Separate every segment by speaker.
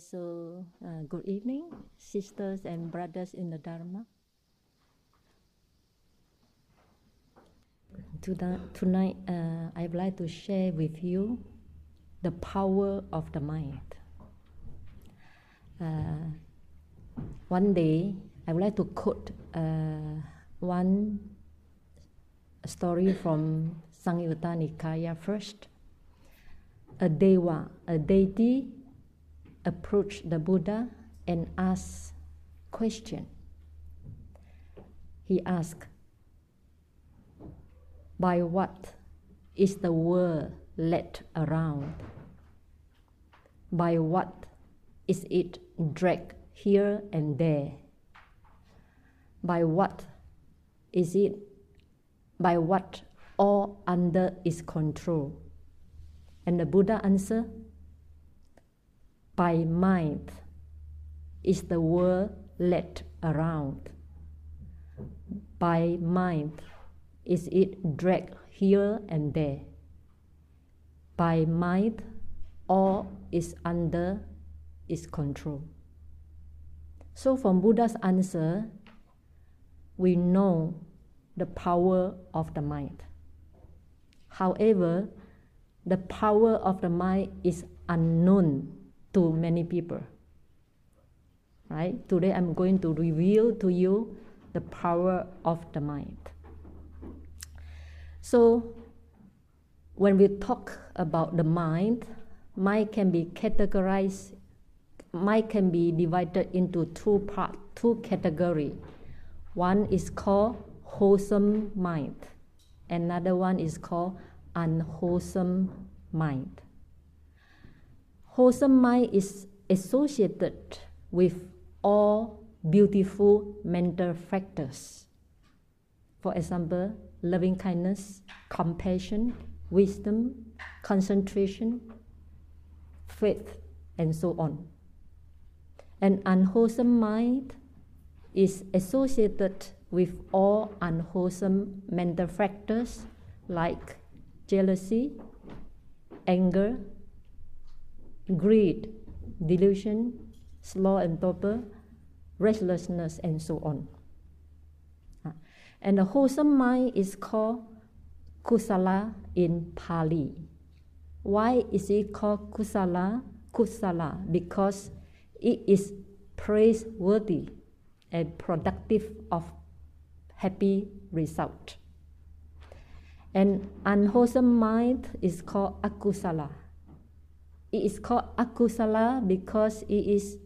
Speaker 1: So uh, good evening, sisters and brothers in the Dharma. Tonight, uh, I would like to share with you the power of the mind. Uh, one day, I would like to quote uh, one story from Samyutta Nikaya first. A deva, a deity, approached the Buddha and asked question. He asked, by what is the world led around? By what is it dragged here and there? By what is it, by what all under its control? And the Buddha answered, by mind is the world led around. By mind is it dragged here and there. By mind, all is under its control. So, from Buddha's answer, we know the power of the mind. However, the power of the mind is unknown to many people. Right? Today I'm going to reveal to you the power of the mind. So, when we talk about the mind, mind can be categorized, mind can be divided into two parts, two categories. One is called wholesome mind, another one is called unwholesome mind wholesome mind is associated with all beautiful mental factors. For example, loving kindness, compassion, wisdom, concentration, faith, and so on. An unwholesome mind is associated with all unwholesome mental factors like jealousy, anger, greed, delusion, sloth and torpor, restlessness, and so on. And the wholesome mind is called kusala in Pali. Why is it called kusala? Kusala because it is praiseworthy and productive of happy result. And unwholesome mind is called akusala it is called akusala because it is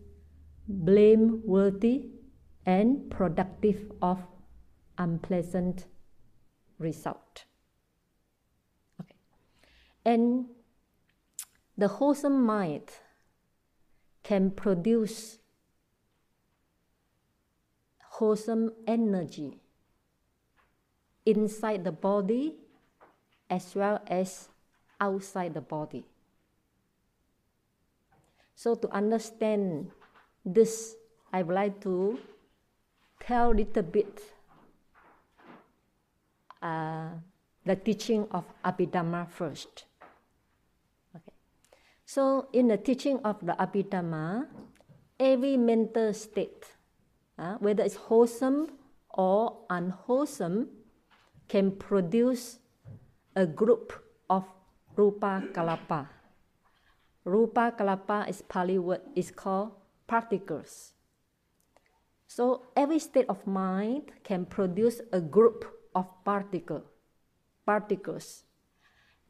Speaker 1: blameworthy and productive of unpleasant result. Okay. And the wholesome mind can produce wholesome energy inside the body as well as outside the body. So to understand this, I would like to tell a little bit uh, the teaching of Abhidhamma first. Okay. So in the teaching of the Abhidhamma, every mental state, uh, whether it's wholesome or unwholesome, can produce a group of rupa kalapa. Rupa kalapa is Pali word is called particles. So every state of mind can produce a group of particle, particles,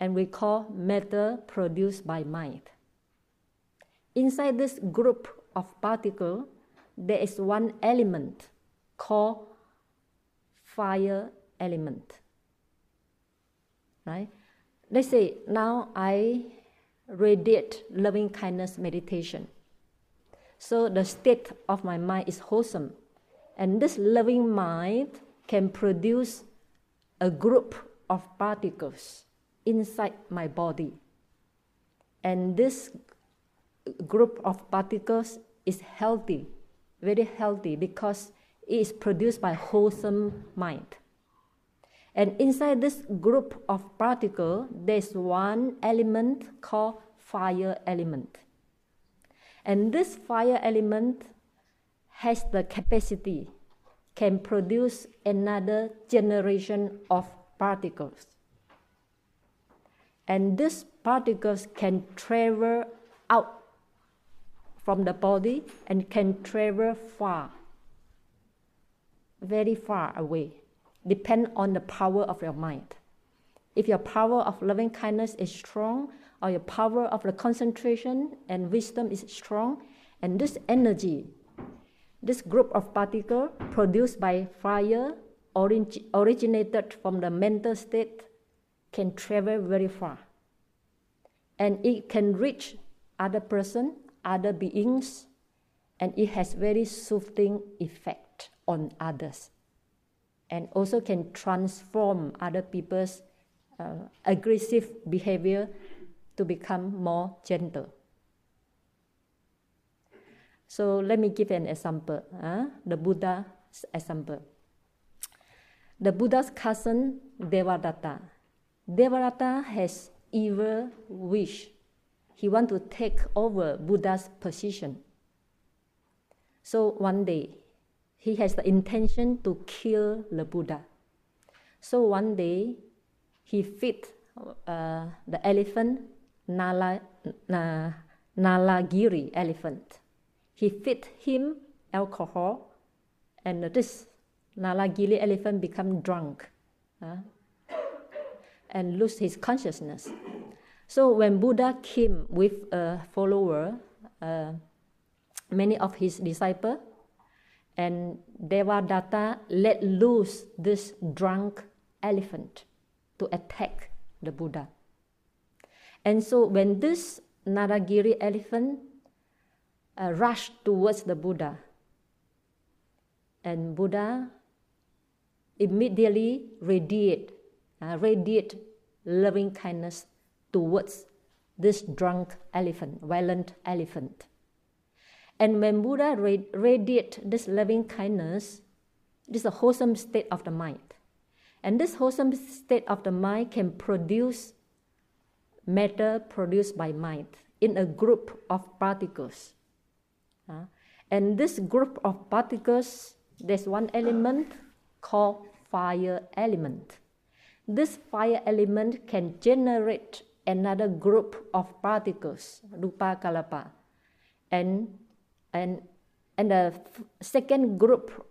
Speaker 1: and we call matter produced by mind. Inside this group of particle, there is one element called fire element. Right? Let's say now I radiate loving kindness meditation. So the state of my mind is wholesome. And this loving mind can produce a group of particles inside my body. And this group of particles is healthy, very healthy, because it is produced by wholesome mind. And inside this group of particles, there's one element called fire element. And this fire element has the capacity, can produce another generation of particles. And these particles can travel out from the body and can travel far, very far away, depend on the power of your mind. If your power of loving kindness is strong, or your power of the concentration and wisdom is strong, and this energy, this group of particles produced by fire, orig- originated from the mental state, can travel very far. And it can reach other person, other beings, and it has very soothing effect on others and also can transform other people's uh, aggressive behavior to become more gentle. So let me give an example. Uh, the Buddha's example. The Buddha's cousin Devadatta. Devadatta has evil wish. He want to take over Buddha's position. So one day, he has the intention to kill the Buddha. So one day, he feed uh, the elephant Nala, uh, Nalagiri elephant. He feed him alcohol, and this Nalagiri elephant become drunk uh, and lose his consciousness. So when Buddha came with a follower, uh, many of his disciples, and Devadatta let loose this drunk elephant to attack the Buddha. And so when this Nalagiri elephant uh, rushed towards the Buddha, and Buddha immediately radiate, uh, radiate loving kindness towards this drunk elephant, violent elephant. And when Buddha radiate this loving kindness, this is a wholesome state of the mind. And this wholesome state of the mind can produce matter produced by mind in a group of particles. Uh, and this group of particles, there's one element called fire element. This fire element can generate another group of particles, rupa kalapa. And, and, and the second group,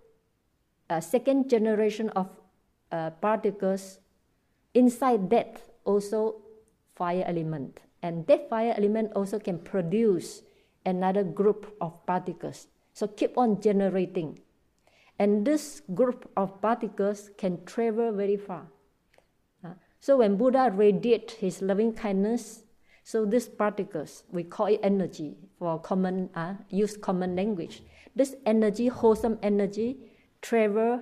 Speaker 1: uh, second generation of uh, particles, inside that also fire element. And that fire element also can produce another group of particles. So keep on generating. And this group of particles can travel very far. Uh, so when Buddha radiate his loving kindness, so these particles, we call it energy for common, uh, use common language. This energy, wholesome energy, travel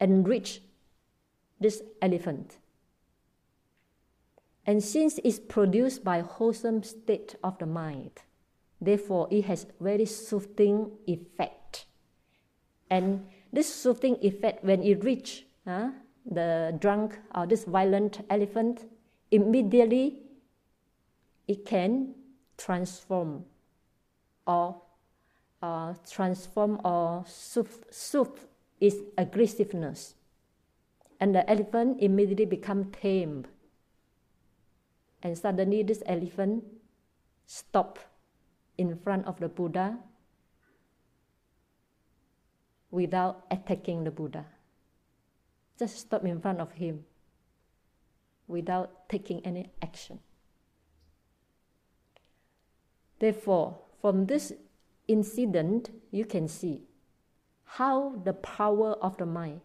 Speaker 1: and reach this elephant. And since it's produced by wholesome state of the mind, therefore it has very soothing effect. And this soothing effect, when it reach uh, the drunk or this violent elephant, immediately it can transform or uh, transform or soothe, soothe its aggressiveness. And the elephant immediately become tame and suddenly this elephant stopped in front of the Buddha without attacking the Buddha. Just stop in front of him without taking any action. Therefore, from this incident, you can see how the power of the mind,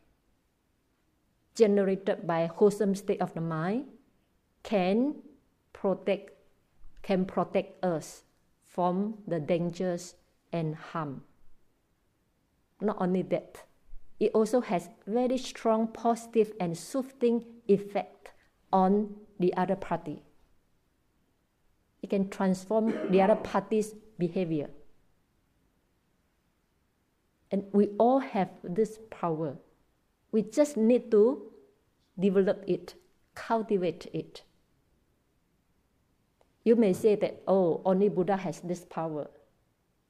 Speaker 1: generated by wholesome state of the mind, can protect can protect us from the dangers and harm. Not only that, it also has very strong positive and soothing effect on the other party. It can transform the other party's behavior. And we all have this power. We just need to develop it, cultivate it. You may say that, oh, only Buddha has this power.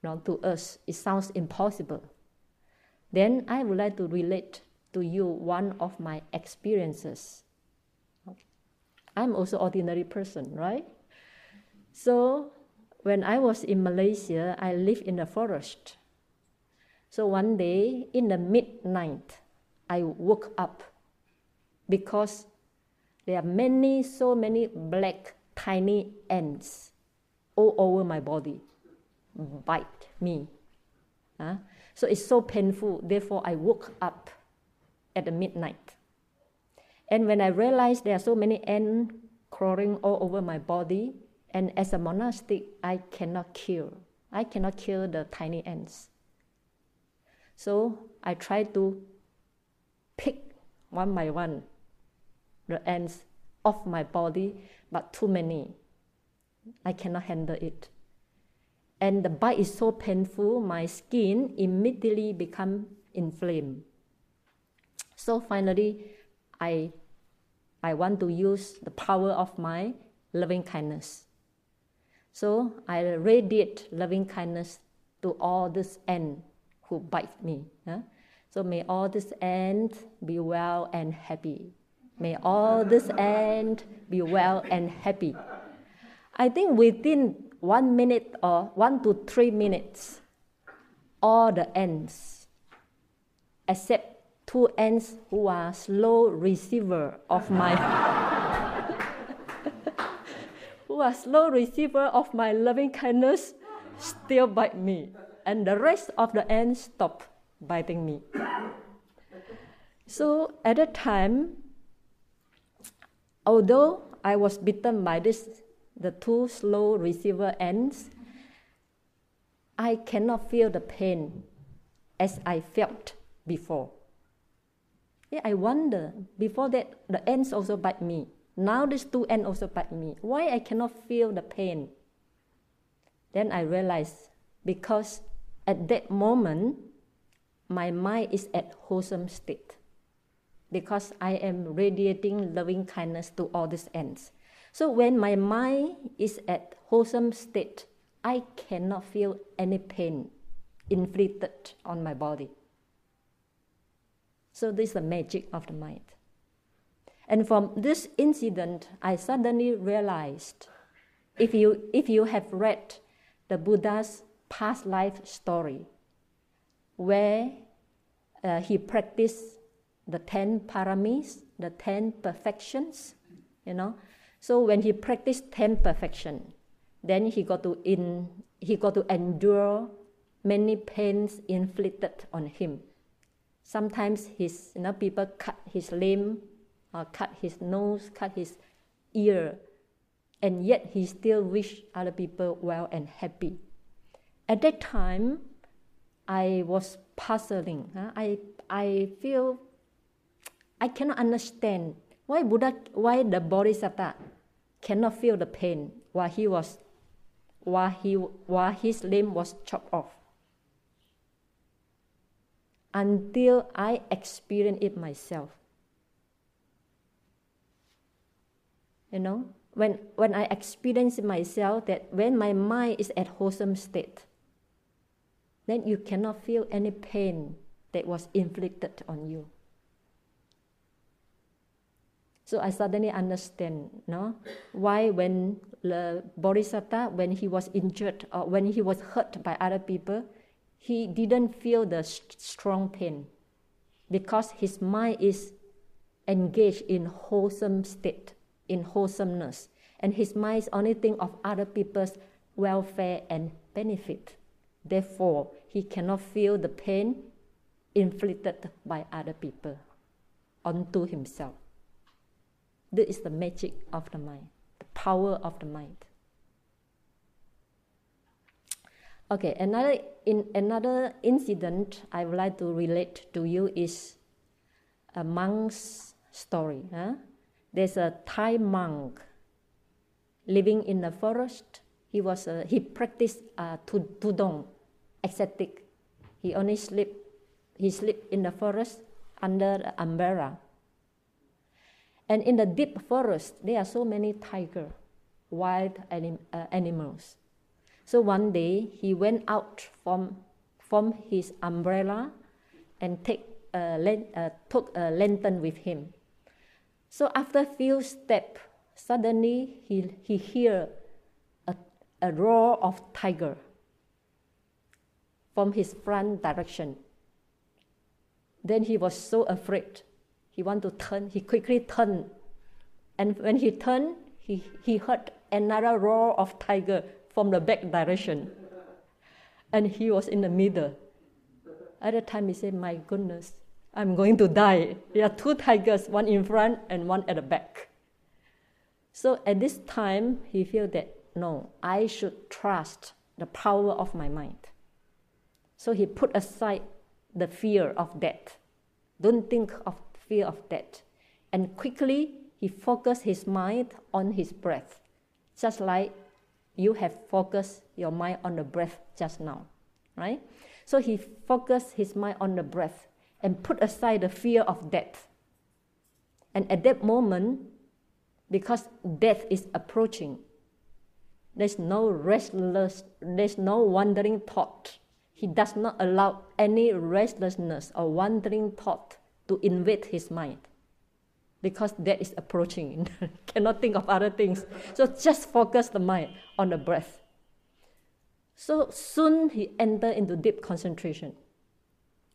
Speaker 1: Now, to us, it sounds impossible. Then I would like to relate to you one of my experiences. I'm also ordinary person, right? So when I was in Malaysia, I lived in the forest. So one day in the midnight, I woke up because there are many, so many black tiny ants all over my body, bite me. Huh? So it's so painful. Therefore, I woke up at the midnight. And when I realized there are so many ants crawling all over my body, and as a monastic, I cannot kill. I cannot kill the tiny ants. So I try to pick one by one the ants off my body, but too many. I cannot handle it. And the bite is so painful, my skin immediately become inflamed. So finally, I, I want to use the power of my loving kindness. So I radiate loving kindness to all this ants who bite me. So may all this ants be well and happy. May all this ants be well and happy. I think within one minute or one to three minutes, all the ends, except two ends who are slow receiver of my who are slow receiver of my loving kindness, still bite me and the rest of the ants stopped biting me. So at that time, although I was bitten by this, the two slow receiver ants, I cannot feel the pain as I felt before. Yeah, I wonder, before that, the ants also bite me. Now these two ants also bite me. Why I cannot feel the pain? Then I realized because at that moment, my mind is at wholesome state because I am radiating loving kindness to all these ends. So when my mind is at wholesome state, I cannot feel any pain inflicted on my body. So this is the magic of the mind. And from this incident, I suddenly realized if you, if you have read the Buddha's past life story where uh, he practiced the 10 paramis, the 10 perfections, you know. So when he practiced 10 perfection, then he got to in he got to endure many pains inflicted on him. Sometimes his you know people cut his limb, or cut his nose, cut his ear, and yet he still wished other people well and happy. At that time, I was puzzling. Huh? I, I feel I cannot understand why Buddha, why the Bodhisattva cannot feel the pain while he was, while he, while his limb was chopped off. Until I experienced it myself. You know, when when I experience myself that when my mind is at wholesome state, then you cannot feel any pain that was inflicted on you. So I suddenly understand no? why when the Bodhisattva, when he was injured or when he was hurt by other people, he didn't feel the strong pain because his mind is engaged in wholesome state, in wholesomeness. And his mind only think of other people's welfare and benefit. Therefore, he cannot feel the pain inflicted by other people onto himself. This is the magic of the mind, the power of the mind. Okay, another in another incident I would like to relate to you is a monk's story. Huh? There's a Thai monk living in the forest. He was a, he practiced uh, tudong, ascetic. He only sleep he sleep in the forest under the umbrella. And in the deep forest, there are so many tiger, wild anim- uh, animals. So one day he went out from, from his umbrella and take a, uh, took a lantern with him. So after a few steps, suddenly he, he hear a, a roar of tiger from his front direction. Then he was so afraid. He want to turn. He quickly turned. And when he turned, he, he heard another roar of tiger from the back direction. And he was in the middle. At the time, he said, My goodness, I'm going to die. There are two tigers, one in front and one at the back. So at this time, he felt that no, I should trust the power of my mind. So he put aside the fear of death. Don't think of fear of death. And quickly he focused his mind on his breath, just like you have focused your mind on the breath just now, right? So he focused his mind on the breath and put aside the fear of death. And at that moment, because death is approaching, there's no restless, there's no wandering thought. He does not allow any restlessness or wandering thought to invade his mind because death is approaching. cannot think of other things. So just focus the mind on the breath. So soon he entered into deep concentration.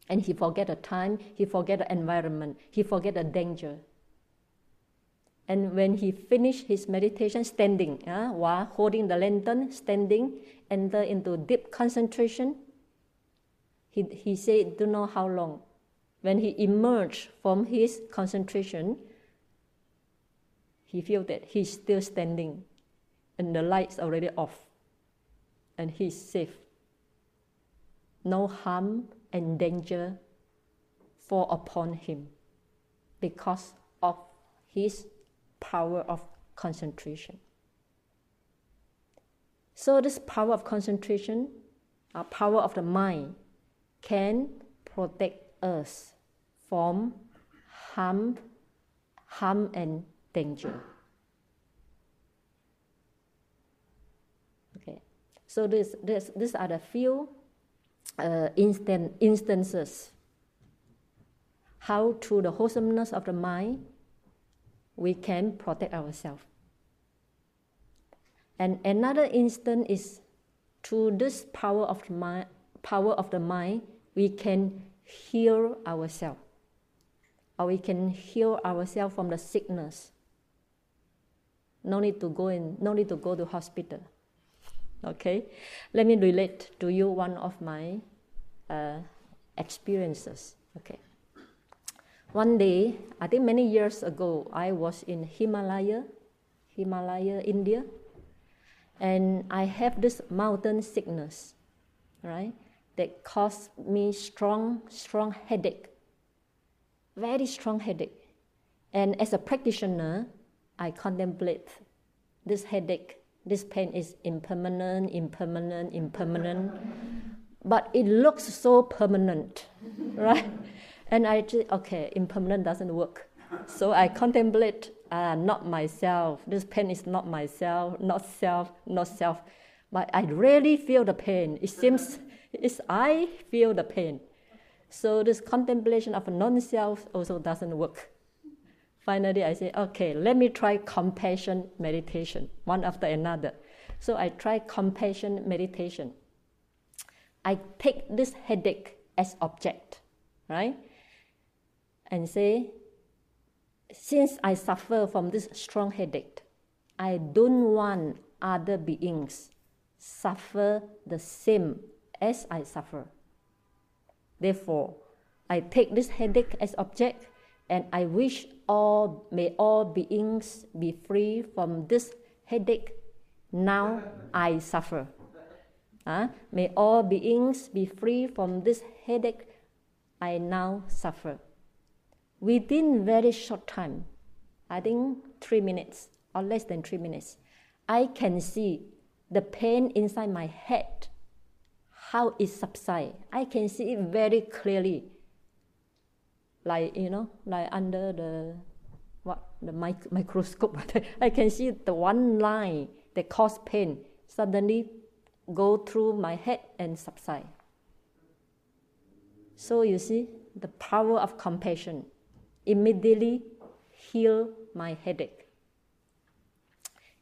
Speaker 1: And he forget the time, he forget the environment, he forget the danger. And when he finished his meditation standing, uh, while holding the lantern, standing, enter into deep concentration, he, he said, don't know how long. When he emerged from his concentration, he felt that he's still standing and the lights already off and he's safe. No harm and danger fall upon him because of his power of concentration. So, this power of concentration, our power of the mind, can protect us from harm, harm and danger. Okay, so this, this, these are the few uh, instant, instances how through the wholesomeness of the mind we can protect ourselves. And another instance is through this power of the mind, power of the mind, we can heal ourselves, or we can heal ourselves from the sickness no need to go in, no need to go to hospital. Okay, let me relate to you one of my uh, experiences. Okay, one day, I think many years ago, I was in Himalaya, Himalaya, India, and I have this mountain sickness, right? That caused me strong, strong headache, very strong headache. And as a practitioner, I contemplate this headache, this pain is impermanent, impermanent, impermanent, but it looks so permanent, right? And I just, okay, impermanent doesn't work. So I contemplate, uh, not myself, this pain is not myself, not self, not self. But I really feel the pain. It seems it's I feel the pain. So this contemplation of non-self also doesn't work. Finally, I said, okay, let me try compassion meditation, one after another. So I try compassion meditation. I take this headache as object, right? And say, since I suffer from this strong headache, I don't want other beings suffer the same as I suffer. Therefore, I take this headache as object and I wish all may all beings be free from this headache. Now I suffer. Uh, may all beings be free from this headache. I now suffer. Within very short time, I think three minutes or less than three minutes, I can see the pain inside my head, how it subsides. I can see it very clearly like you know like under the what the mic- microscope i can see the one line that cause pain suddenly go through my head and subside. So you see, the power of compassion immediately heal my headache.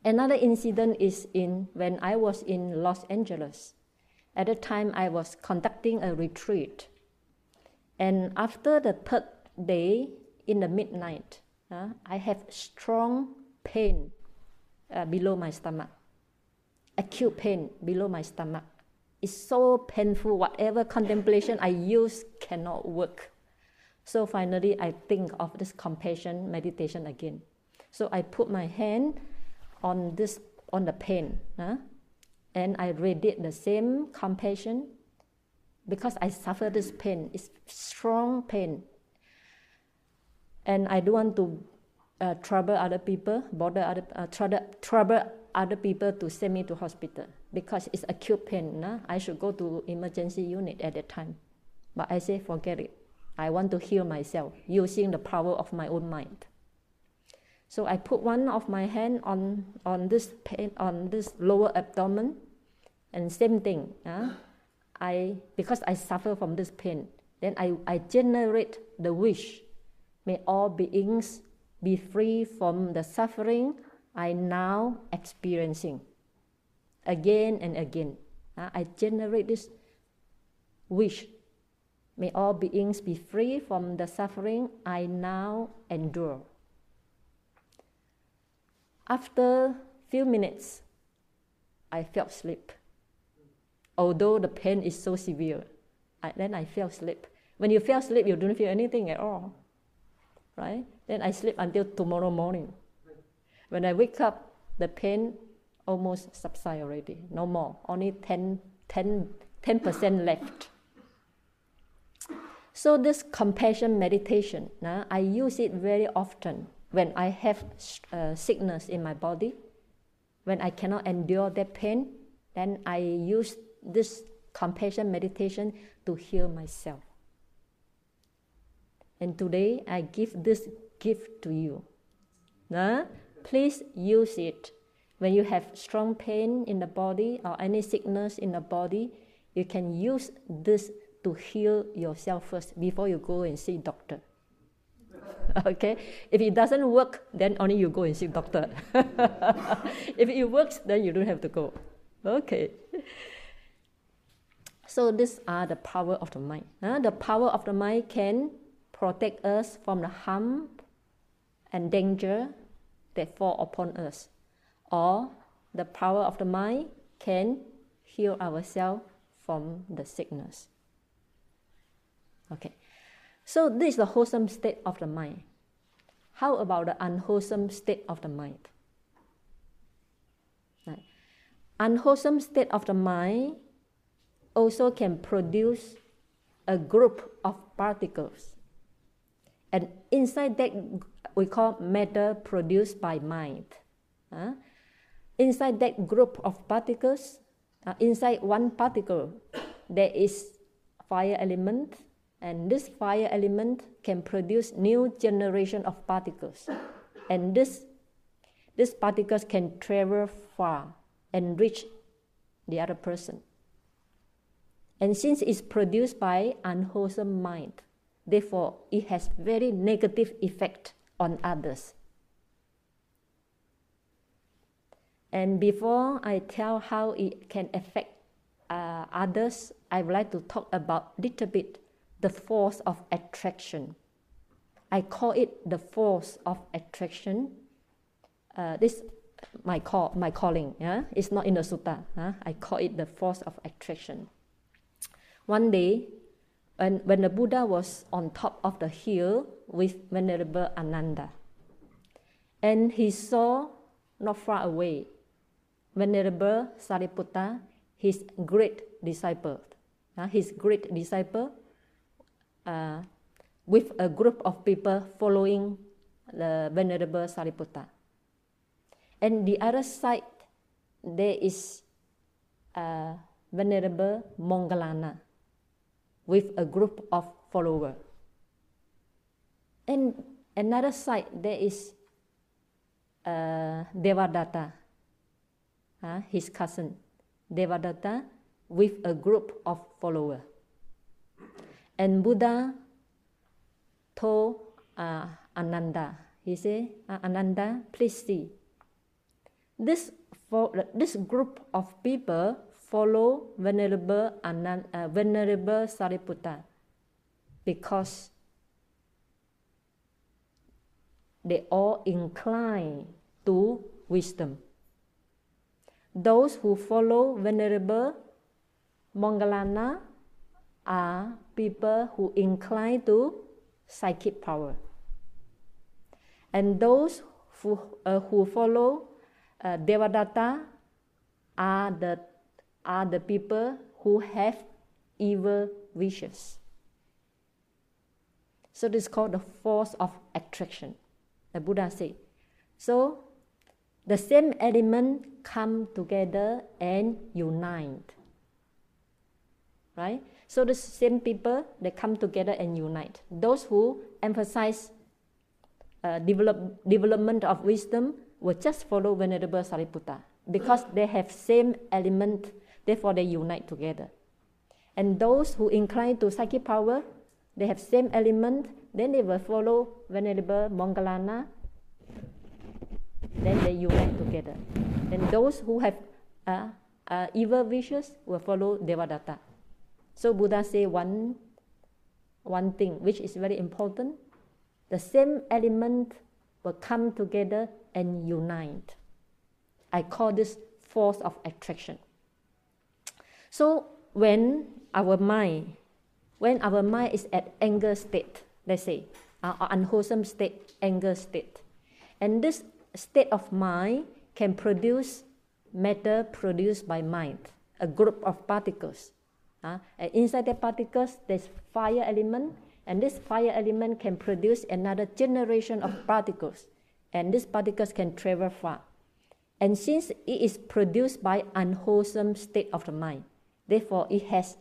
Speaker 1: Another incident is in when I was in Los Angeles. At the time, I was conducting a retreat. And after the third day, in the midnight, uh, I have strong pain uh, below my stomach, acute pain below my stomach. It's so painful. Whatever contemplation I use cannot work. So finally, I think of this compassion meditation again. So I put my hand on this on the pain, huh? and I radiate the same compassion because I suffer this pain. It's strong pain, and I don't want to uh, trouble other people, bother other uh, trouble, trouble other people to send me to hospital because it's acute pain. Nah? I should go to emergency unit at that time, but I say forget it. I want to heal myself using the power of my own mind. So I put one of my hand on, on this pain, on this lower abdomen, and same thing. Uh, I because I suffer from this pain, then I, I generate the wish. May all beings be free from the suffering I now experiencing. Again and again, uh, I generate this wish. May all beings be free from the suffering I now endure. After few minutes, I felt sleep. Although the pain is so severe, I, then I fell asleep. When you fell asleep, you don't feel anything at all, right? Then I sleep until tomorrow morning. When I wake up, the pain almost subside already. No more. Only 10, 10, 10% left. So this compassion meditation, uh, I use it very often when I have uh, sickness in my body, when I cannot endure that pain, then I use this compassion meditation to heal myself. And today I give this gift to you. Uh, please use it. When you have strong pain in the body or any sickness in the body, you can use this to heal yourself first before you go and see doctor. okay if it doesn't work then only you go and see doctor if it works then you don't have to go okay so these are the power of the mind uh, the power of the mind can protect us from the harm and danger that fall upon us or the power of the mind can heal ourselves from the sickness okay so this is the wholesome state of the mind. How about the unwholesome state of the mind? Right. Unwholesome state of the mind also can produce a group of particles. And inside that, we call matter produced by mind. Uh, inside that group of particles, uh, inside one particle, there is fire element, and this fire element can produce new generation of particles. And this, these particles can travel far and reach the other person. And since it's produced by unwholesome mind, therefore it has very negative effect on others. And before I tell how it can affect uh, others, I would like to talk about little bit the force of attraction. I call it the force of attraction. Uh, this my call my calling. Yeah, it's not in the sutta. Huh? I call it the force of attraction. One day, when when the Buddha was on top of the hill with Venerable Ananda, and he saw not far away Venerable Sariputta, his great disciple. Uh, his great disciple uh, with a group of people following the Venerable Sariputta. And the other side, there is uh, Venerable Moggallana with a group of followers. And another side, there is uh, Devadatta, uh, his cousin, Devadatta with a group of followers. And Buddha told uh, Ananda, he said, uh, Ananda, please see. This, for, this group of people follow Venerable, Anand, uh, Venerable Sariputta because they all incline to wisdom. Those who follow Venerable Moggallana are people who incline to psychic power. And those who, uh, who follow uh, Devadatta are the, are the people who have evil wishes. So this is called the force of attraction. The Buddha said. So the same element come together and unite. Right? So the same people they come together and unite. Those who emphasize uh, develop, development of wisdom will just follow Venerable Sariputta because they have same element, therefore they unite together. And those who incline to psychic power, they have same element, then they will follow Venerable Moggallana, then they unite together. And those who have uh, uh, evil wishes will follow Devadatta. So Buddha say one, one thing which is very important the same element will come together and unite. I call this force of attraction. So when our mind, when our mind is at anger state, let's say, uh, unwholesome state, anger state, and this state of mind can produce matter produced by mind, a group of particles. Uh, and inside the particles, there's fire element and this fire element can produce another generation of particles. And these particles can travel far. And since it is produced by unwholesome state of the mind, therefore it has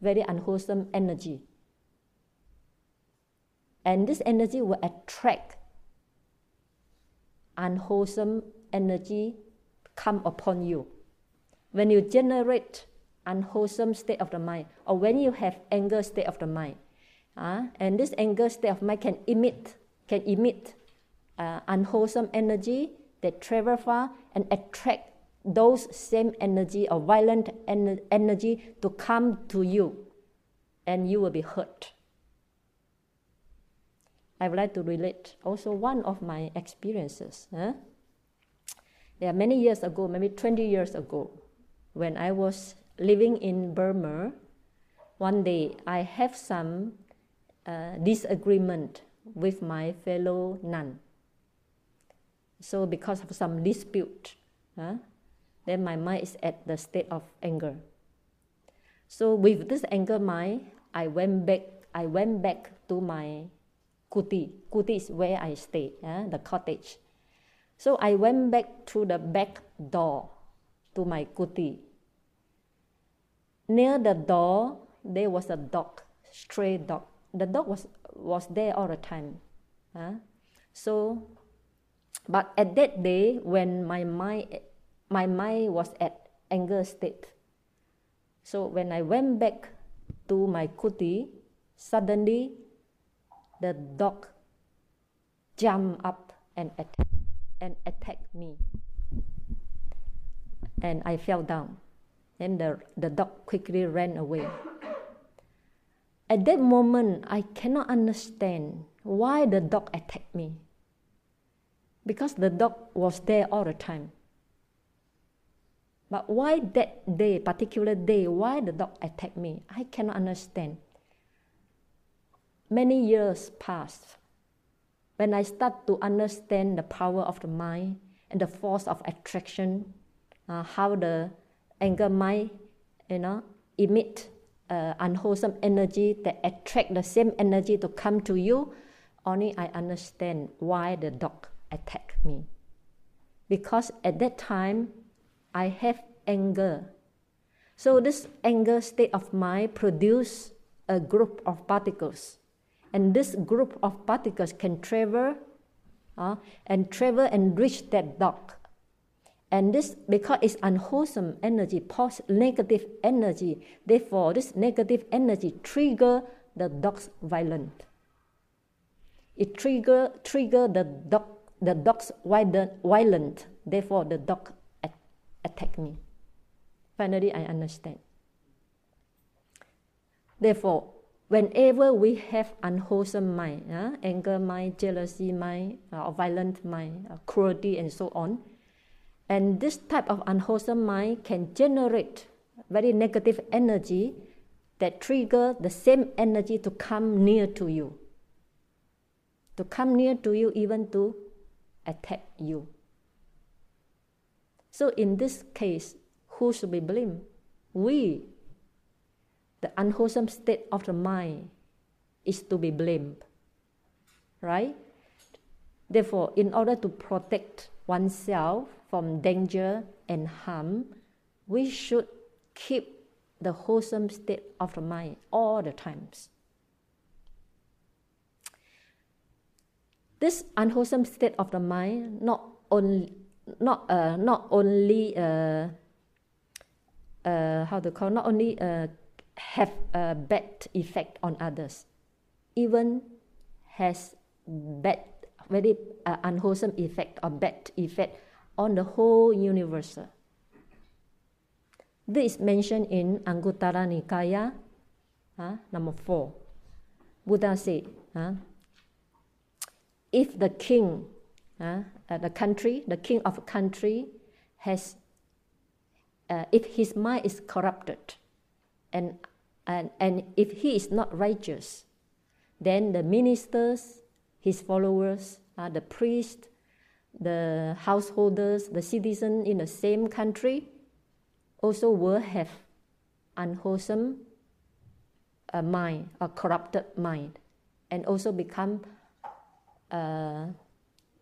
Speaker 1: very unwholesome energy. And this energy will attract unwholesome energy come upon you. When you generate unwholesome state of the mind, or when you have anger state of the mind, uh, and this anger state of mind can emit, can emit uh, unwholesome energy that travel far and attract those same energy or violent en- energy to come to you, and you will be hurt. I would like to relate also one of my experiences. Huh? Are many years ago, maybe 20 years ago, when I was living in Burma, one day I have some uh, disagreement with my fellow nun. So because of some dispute, uh, then my mind is at the state of anger. So with this anger mind, I went back. I went back to my kuti. Kuti is where I stay, uh, the cottage. So I went back to the back door to my kuti. Near the door, there was a dog, stray dog the dog was was there all the time. Uh, so, but at that day when my mind my mind was at anger state. So when I went back to my kuti, suddenly the dog jumped up and attacked and attacked me. And I fell down. And the, the dog quickly ran away. At that moment, I cannot understand why the dog attacked me. Because the dog was there all the time. But why that day, particular day, why the dog attacked me? I cannot understand. Many years passed. When I start to understand the power of the mind and the force of attraction, uh, how the anger mind, you know, emit uh, unwholesome energy that attract the same energy to come to you, only I understand why the dog attacked me. Because at that time, I have anger. So this anger state of mind produce a group of particles. And this group of particles can travel uh, and travel and reach that dog. And this, because it's unwholesome energy, negative energy, therefore this negative energy trigger the dog's violent. It trigger, trigger the dog, the dog's violent, therefore the dog attack me. Finally, I understand. Therefore, whenever we have unwholesome mind, uh, anger mind, jealousy mind, uh, violent mind, uh, cruelty, and so on, and this type of unwholesome mind can generate very negative energy that trigger the same energy to come near to you, to come near to you, even to attack you. So in this case, who should be blamed? We. The unwholesome state of the mind is to be blamed. Right? Therefore, in order to protect oneself from danger and harm, we should keep the wholesome state of the mind all the times. This unwholesome state of the mind not only not uh, not only uh, uh, how to call not only uh, have a bad effect on others, even has bad very uh, unwholesome effect or bad effect on the whole universe. This is mentioned in Anguttara Nikaya, uh, number four. Buddha said, uh, if the king uh, the country, the king of a country, has, uh, if his mind is corrupted, and, and, and if he is not righteous, then the ministers, his followers, uh, the priest, the householders, the citizen in the same country, also will have unwholesome uh, mind, a corrupted mind, and also become uh,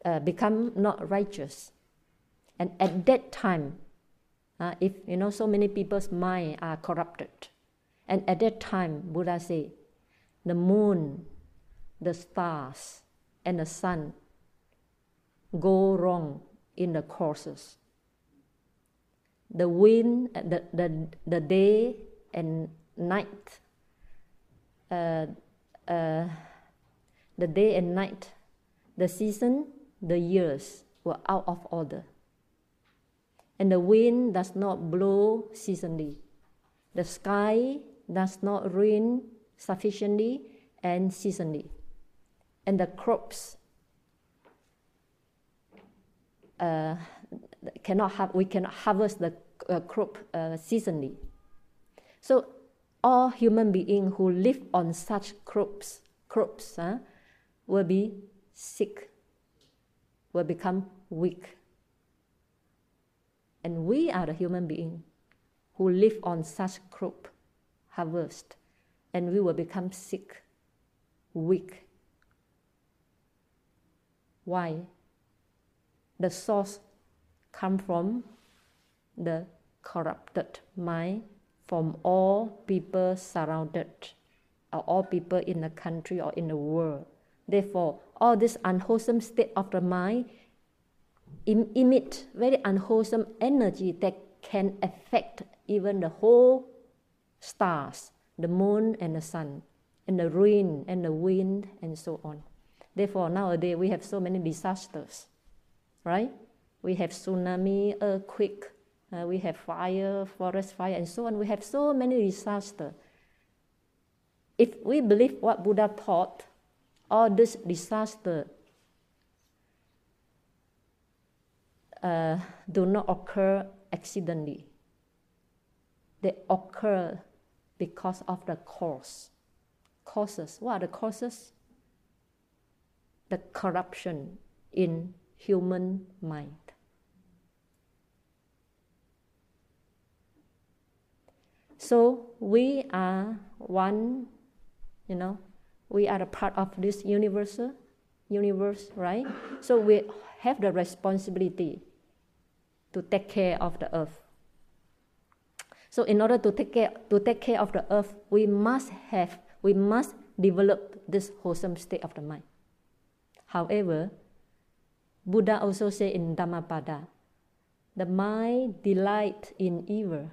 Speaker 1: uh, become not righteous. And at that time, uh, if you know so many people's mind are corrupted, and at that time, Buddha say, the moon, the stars, and the sun go wrong in the courses. The wind, the, the, the day and night, uh, uh, the day and night, the season the years were out of order. And the wind does not blow seasonally. The sky does not rain sufficiently and seasonally. And the crops uh, cannot have, we cannot harvest the uh, crop uh, seasonally. So all human beings who live on such crops, crops uh, will be sick will become weak. And we are the human being who live on such crop harvest, and we will become sick, weak. Why? The source come from the corrupted mind from all people surrounded, or all people in the country or in the world. Therefore, all this unwholesome state of the mind em- emit very unwholesome energy that can affect even the whole stars, the moon and the sun, and the rain and the wind and so on. Therefore, nowadays we have so many disasters, right? We have tsunami, earthquake, uh, we have fire, forest fire, and so on. We have so many disasters. If we believe what Buddha taught, all this disaster uh, do not occur accidentally. They occur because of the cause. Causes. What are the causes? The corruption in human mind. So we are one, you know, we are a part of this universe, universe, right? So we have the responsibility to take care of the earth. So in order to take care to take care of the earth, we must have we must develop this wholesome state of the mind. However, Buddha also said in Dhammapada, the mind delight in evil.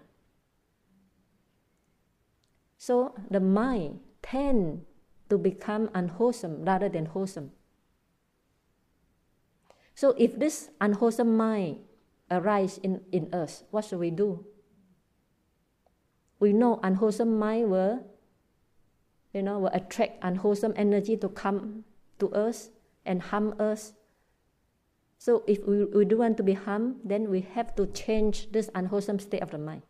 Speaker 1: So the mind tend to become unwholesome rather than wholesome. So if this unwholesome mind arise in, in us, what should we do? We know unwholesome mind will, you know, will attract unwholesome energy to come to us and harm us. So if we, we do want to be harmed, then we have to change this unwholesome state of the mind.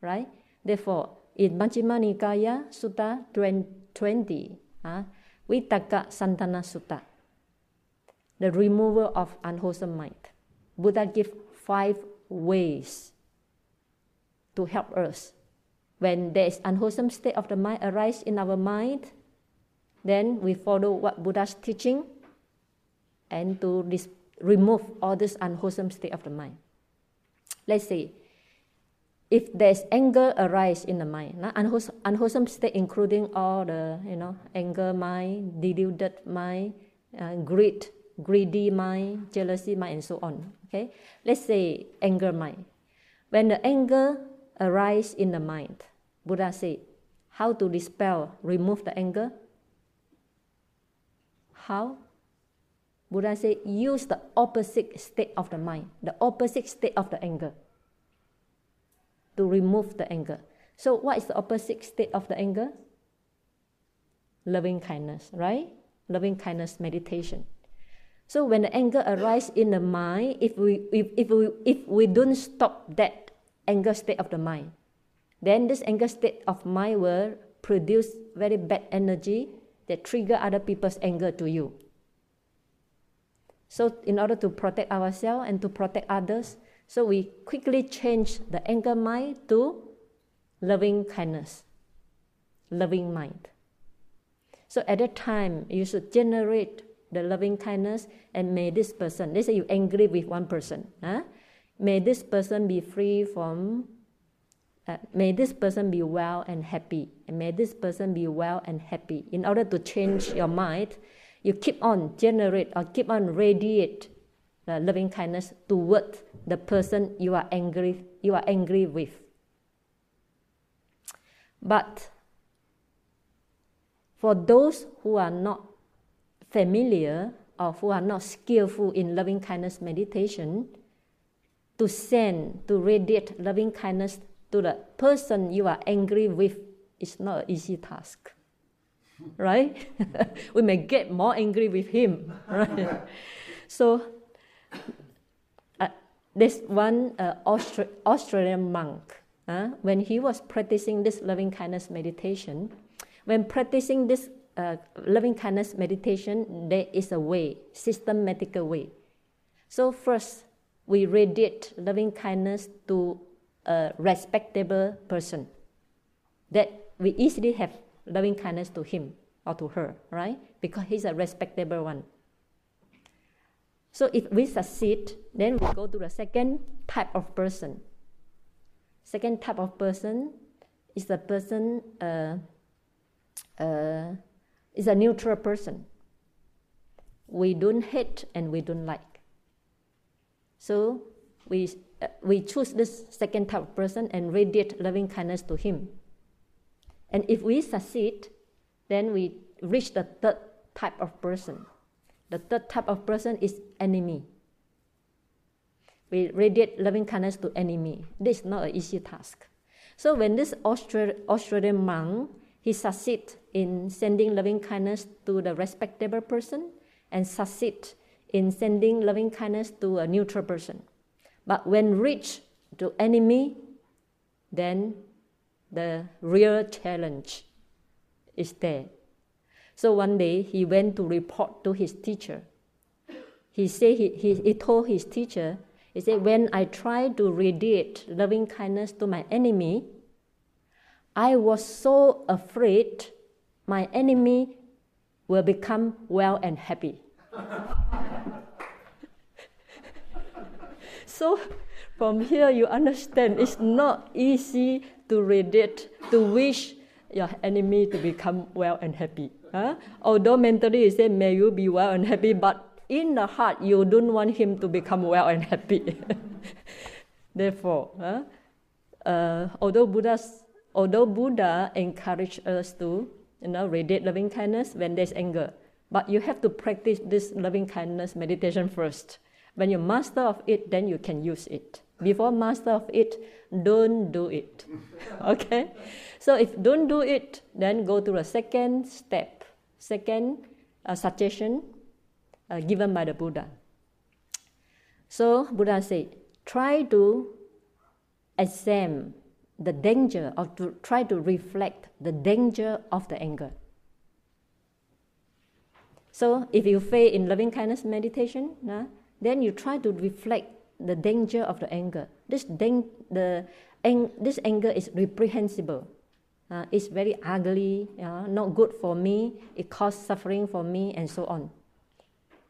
Speaker 1: Right? Therefore, in Majjhima Nikaya Sutta 20, uh, Vitakka Santhana Sutta, the removal of unwholesome mind. Buddha give five ways to help us. When there is unwholesome state of the mind arise in our mind, then we follow what Buddha's teaching and to remove all this unwholesome state of the mind. Let's say, if there's anger arise in the mind, unwholesome, unwholesome state including all the you know anger mind, deluded mind, uh, greed, greedy mind, jealousy mind, and so on. Okay, let's say anger mind. When the anger arise in the mind, Buddha said, how to dispel, remove the anger? How? Buddha said, use the opposite state of the mind, the opposite state of the anger to remove the anger. So, what is the opposite state of the anger? Loving kindness, right? Loving kindness meditation. So, when the anger arises in the mind, if we, if, if, we, if we don't stop that anger state of the mind, then this anger state of mind will produce very bad energy that trigger other people's anger to you. So, in order to protect ourselves and to protect others, so we quickly change the anger mind to loving kindness, loving mind. So at that time, you should generate the loving kindness and may this person, let's say you angry with one person, huh? may this person be free from, uh, may this person be well and happy, and may this person be well and happy. In order to change your mind, you keep on generate or keep on radiate the loving kindness toward the person you are angry you are angry with. But for those who are not familiar or who are not skillful in loving kindness meditation, to send, to radiate loving kindness to the person you are angry with is not an easy task. Right? we may get more angry with him. Right? so uh, this one uh, Austra- Australian monk, uh, when he was practicing this loving kindness meditation, when practicing this uh, loving kindness meditation, there is a way, systematic way. So first, we radiate loving kindness to a respectable person that we easily have loving kindness to him or to her, right? Because he's a respectable one. So if we succeed, then we go to the second type of person. Second type of person is a person uh, uh, is a neutral person. We don't hate and we don't like. So we uh, we choose this second type of person and radiate loving kindness to him. And if we succeed, then we reach the third type of person. The third type of person is enemy. We radiate loving kindness to enemy. This is not an easy task. So when this Australian monk, he succeed in sending loving kindness to the respectable person and succeed in sending loving kindness to a neutral person. But when reach to enemy, then the real challenge is there. So one day he went to report to his teacher. He said he, he, he told his teacher, he said, when I try to radiate loving kindness to my enemy, I was so afraid my enemy will become well and happy. so from here you understand it's not easy to radiate, to wish your enemy to become well and happy. Huh? Although mentally you say, may you be well and happy, but in the heart you don't want him to become well and happy. Therefore, uh, uh, although Buddha's, although Buddha encouraged us to you know, radiate loving kindness when there's anger, but you have to practice this loving kindness meditation first. When you master of it, then you can use it. Before master of it, don't do it. okay? So if don't do it, then go to the second step, second uh, suggestion uh, given by the Buddha. So Buddha said, try to examine the danger or to try to reflect the danger of the anger. So if you fail in loving kindness meditation, nah, then you try to reflect the danger of the anger. This, dang, the, ang, this anger is reprehensible. Uh, it's very ugly, uh, not good for me, it causes suffering for me, and so on.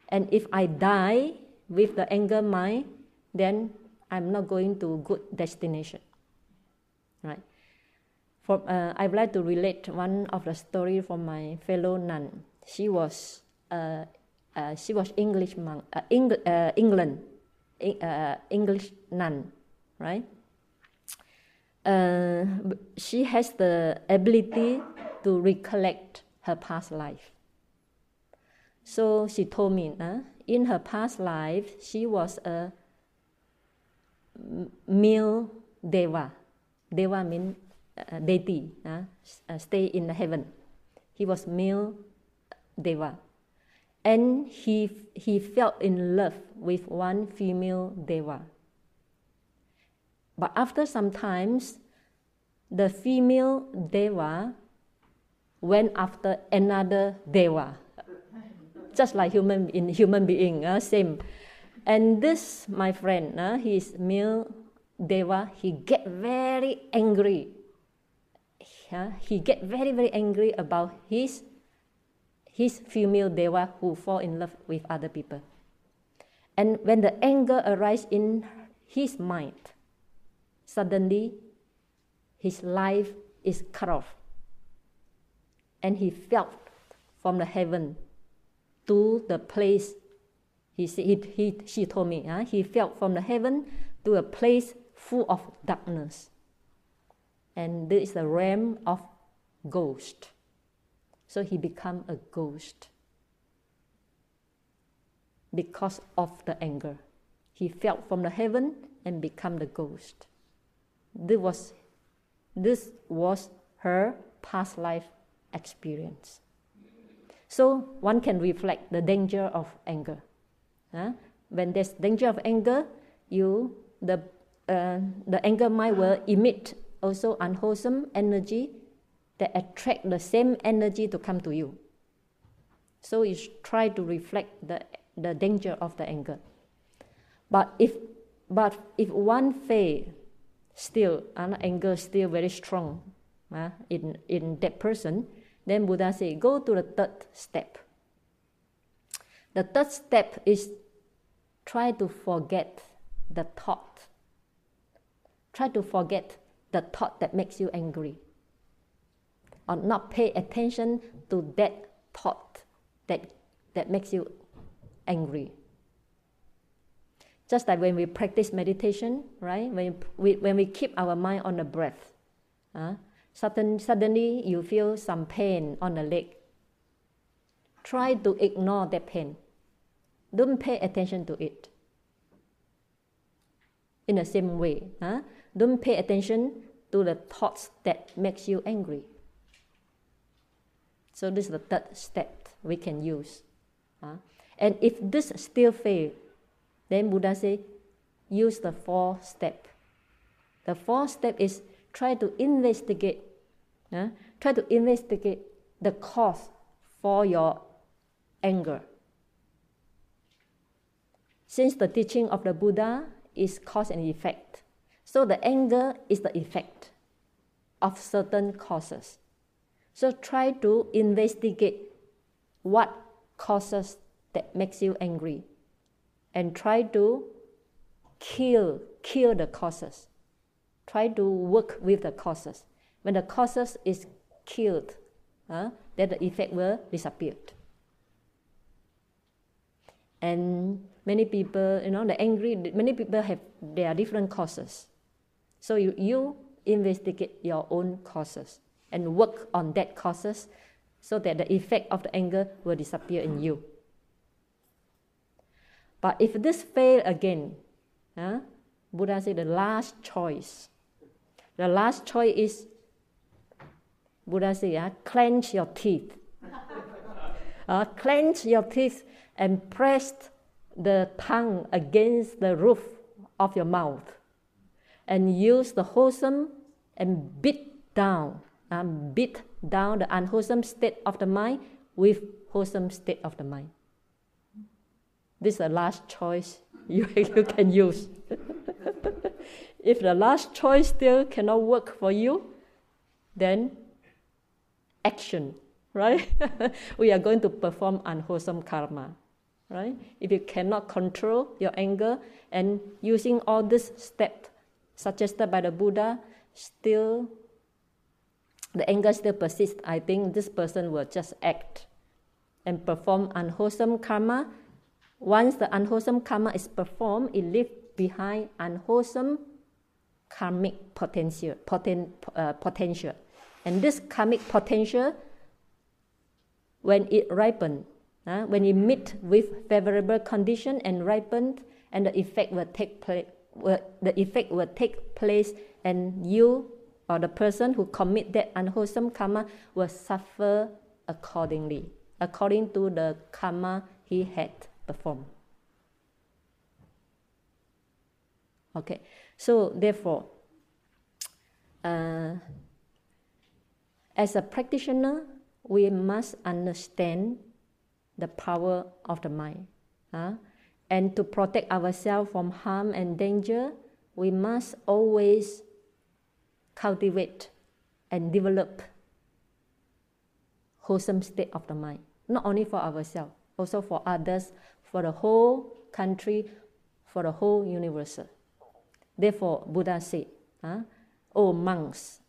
Speaker 1: And if I die with the anger mind, then I'm not going to good destination. Right? For, uh, I'd like to relate one of the story from my fellow nun. She was uh, uh, she was English monk, uh, Eng- uh, England, uh, English nun, right? Uh, she has the ability to recollect her past life. So she told me, uh, in her past life, she was a male deva. Deva means uh, deity, uh, stay in the heaven. He was male deva and he, he fell in love with one female deva. But after some times, the female deva went after another deva, just like human in human being, uh, same. And this, my friend, uh, his male deva, he get very angry. Uh, he get very very angry about his his female deva who fall in love with other people. And when the anger arises in his mind, suddenly his life is cut off. And he fell from the heaven to the place, he, he, he, she told me, huh? he fell from the heaven to a place full of darkness. And this is the realm of ghost. So he become a ghost because of the anger. He fell from the heaven and become the ghost. This was, this was her past life experience. So one can reflect the danger of anger. Uh, when there's danger of anger, you the uh, the anger mind will emit also unwholesome energy that attract the same energy to come to you. So you try to reflect the, the danger of the anger. But if but if one fail, still an anger still very strong uh, in, in that person, then Buddha say go to the third step. The third step is try to forget the thought. Try to forget the thought that makes you angry or not pay attention to that thought that, that makes you angry. Just like when we practice meditation, right? When we, when we keep our mind on the breath, uh, sudden, suddenly you feel some pain on the leg. Try to ignore that pain. Don't pay attention to it. In the same way, huh? don't pay attention to the thoughts that makes you angry. So this is the third step we can use. Uh, and if this still fail, then Buddha say, use the fourth step. The fourth step is try to investigate, uh, try to investigate the cause for your anger. Since the teaching of the Buddha is cause and effect, so the anger is the effect of certain causes. So try to investigate what causes that makes you angry and try to kill kill the causes. Try to work with the causes. When the causes is killed, uh, then the effect will disappear. And many people, you know, the angry, many people have their different causes. So you, you investigate your own causes and work on that causes so that the effect of the anger will disappear in you. But if this fail again, huh, Buddha said the last choice. The last choice is Buddha said, uh, clench your teeth. uh, clench your teeth and press the tongue against the roof of your mouth and use the wholesome and beat down, um, beat down the unwholesome state of the mind with wholesome state of the mind. This is the last choice you, you can use. if the last choice still cannot work for you, then action, right? we are going to perform unwholesome karma, right? If you cannot control your anger and using all these steps suggested by the Buddha, still the anger still persists, I think this person will just act and perform unwholesome karma. Once the unwholesome karma is performed, it leaves behind unwholesome karmic potential, poten, uh, potential. And this karmic potential, when it ripens, uh, when it meet with favorable condition and ripened, and the effect will take place, the effect will take place, and you or the person who commit that unwholesome karma will suffer accordingly, according to the karma he had performed. Okay, so therefore, uh, as a practitioner, we must understand the power of the mind. Uh, and to protect ourselves from harm and danger, we must always cultivate and develop wholesome state of the mind, not only for ourselves, also for others, for the whole country, for the whole universe. Therefore, Buddha said, huh? O monks,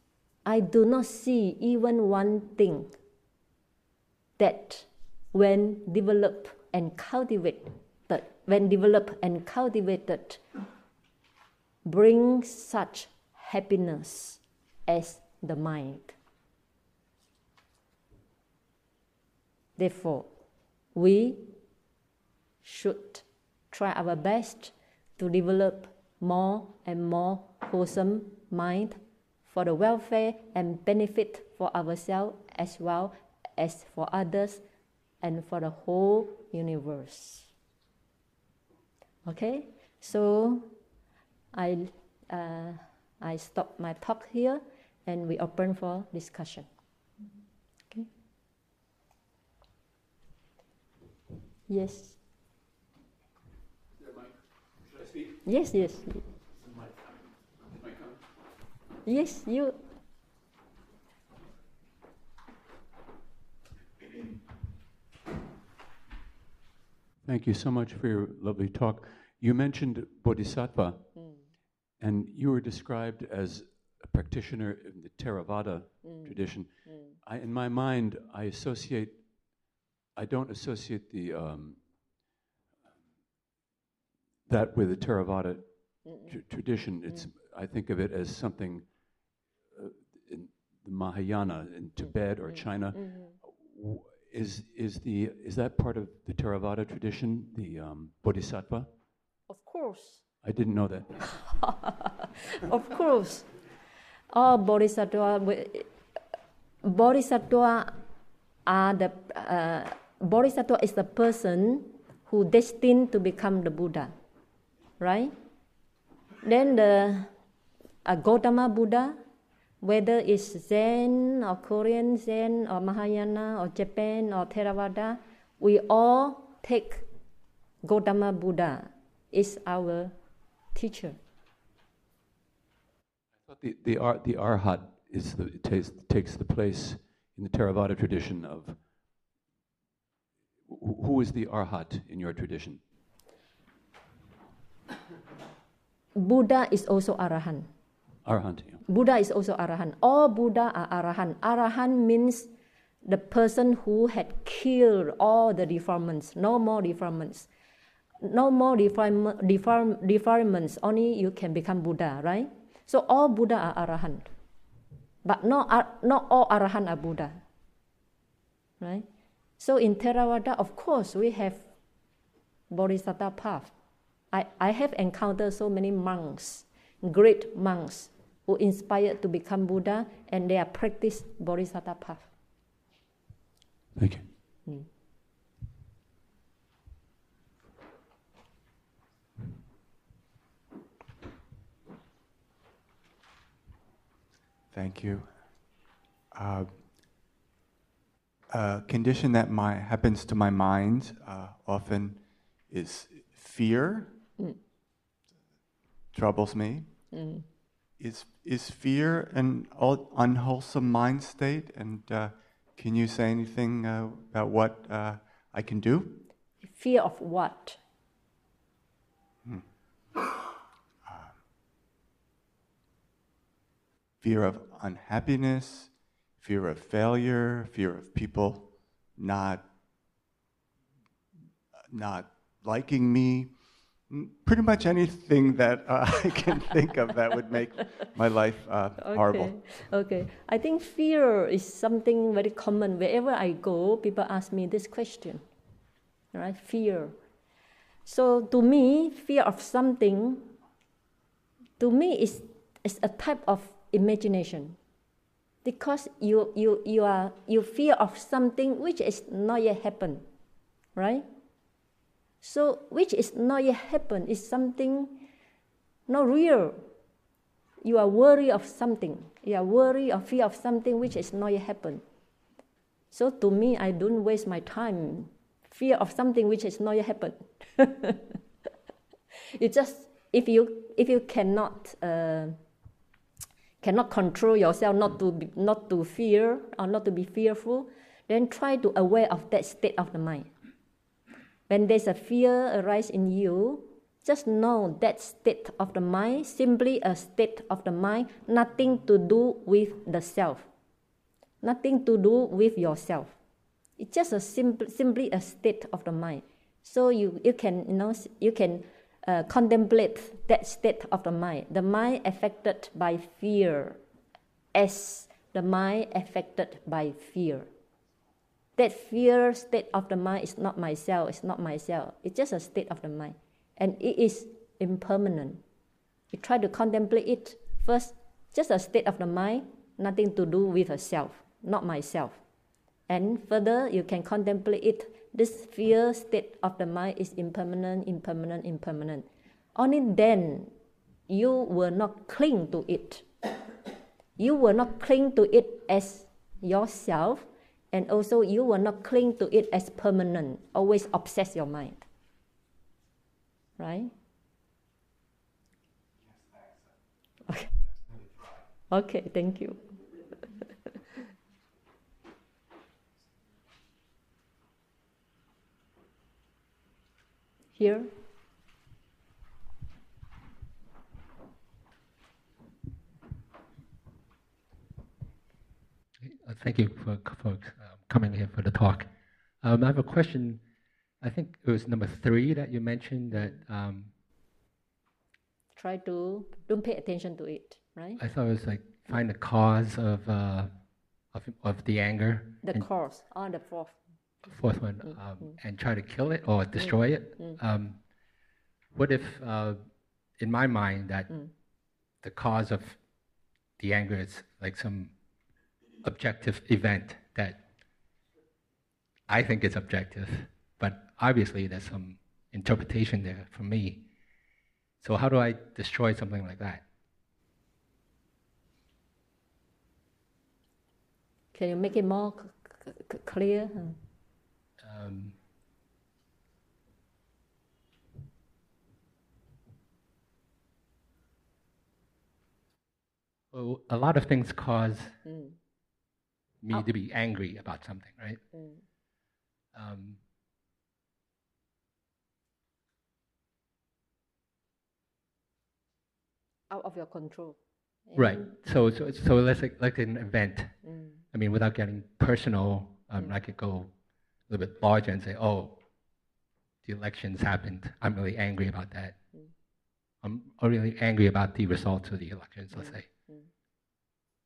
Speaker 1: I do not see even one thing that when developed and cultivated, when developed and cultivated, brings such happiness as the mind. Therefore, we should try our best to develop more and more wholesome mind for the welfare and benefit for ourselves as well as for others and for the whole universe. Okay, so I, uh, I stop my talk here and we open for discussion. Okay. Yes. Yes, yes. Yes, you.
Speaker 2: Thank you so much for your lovely talk. You mentioned Bodhisattva, mm. and you were described as a practitioner in the Theravada mm. tradition. Mm. I, in my mind, I associate, I don't associate the um, that with the Theravada tr- tradition. It's, I think of it as something in the Mahayana in Tibet or China. Mm-hmm. Is, is, the, is that part of the Theravada tradition, the um, Bodhisattva?
Speaker 1: Of course.
Speaker 2: I didn't know that.
Speaker 1: of course. All Bodhisattva, Bodhisattva are the, uh, Bodhisattva is the person who destined to become the Buddha, right? Then the uh, Gautama Buddha whether it's Zen or Korean Zen or Mahayana or Japan or Theravada, we all take Gautama Buddha is our teacher.
Speaker 2: I thought the, the, Ar, the Arhat is the, takes, takes the place in the Theravada tradition of who is the Arhat in your tradition?
Speaker 1: Buddha is also Arahant.
Speaker 2: Arahant. Yeah.
Speaker 1: Buddha is also Arahant. All Buddha are Arahant. Arahant means the person who had killed all the deformants, no more deformants. no more defilement, deform, defilements, only you can become Buddha, right? So all Buddha are arahant. But not, not all arahant are Buddha. Right? So in Theravada, of course, we have Bodhisattva path. I, I have encountered so many monks, great monks, who inspired to become Buddha and they are practice Bodhisattva path.
Speaker 2: Thank you.
Speaker 3: Thank you. Uh, a condition that my, happens to my mind uh, often is fear. Troubles me. Is is fear an unwholesome mind state? And uh, can you say anything uh, about what uh, I can do?
Speaker 1: Fear of what?
Speaker 3: Fear of unhappiness, fear of failure, fear of people not not liking me. Pretty much anything that uh, I can think of that would make my life uh, horrible.
Speaker 1: Okay. Okay. I think fear is something very common. Wherever I go, people ask me this question. Right? Fear. So to me, fear of something, to me, is, is a type of imagination. Because you, you, you, are, you fear of something which is not yet happened. Right? So which is not yet happened is something not real. You are worried of something. You are worried or fear of something which is not yet happened. So to me, I don't waste my time fear of something which is not yet happened. you just if you if you cannot uh, cannot control yourself not to be, not to fear or not to be fearful, then try to aware of that state of the mind. When there's a fear arise in you, just know that state of the mind simply a state of the mind, nothing to do with the self, nothing to do with yourself. It's just a simple, simply a state of the mind. So you, you can you know you can uh, contemplate that state of the mind. The mind affected by fear, as the mind affected by fear. That fear state of the mind is not myself, it's not myself. It's just a state of the mind. And it is impermanent. You try to contemplate it first, just a state of the mind, nothing to do with a self, not myself. And further, you can contemplate it. This fear state of the mind is impermanent, impermanent, impermanent. Only then you will not cling to it. You will not cling to it as yourself, and also you will not cling to it as permanent, always obsess your mind. Right? Okay. Okay, thank you. Here?
Speaker 4: Thank you for, for coming here for the talk. Um, I have a question. I think it was number three that you mentioned that um,
Speaker 1: Try to don't pay attention to it, right?
Speaker 4: I thought it was like find the cause of uh, of, of the anger.
Speaker 1: The cause on the fourth.
Speaker 4: fourth one, um, and try to kill it or destroy it. Um, what if, uh, in my mind, that the cause of the anger is like some objective event that I think it's objective, but obviously there's some interpretation there for me. So how do I destroy something like that?
Speaker 1: Can you make it more c- c- clear?
Speaker 4: Um, well, a lot of things cause me to be angry about something, right? Um,
Speaker 1: Out of your control.
Speaker 4: right. So, so, so let's like, like an event. Mm. I mean, without getting personal, um, mm. I could go a little bit larger and say, oh, the elections happened, I'm really angry about that. Mm. I'm really angry about the results of the elections, let's say.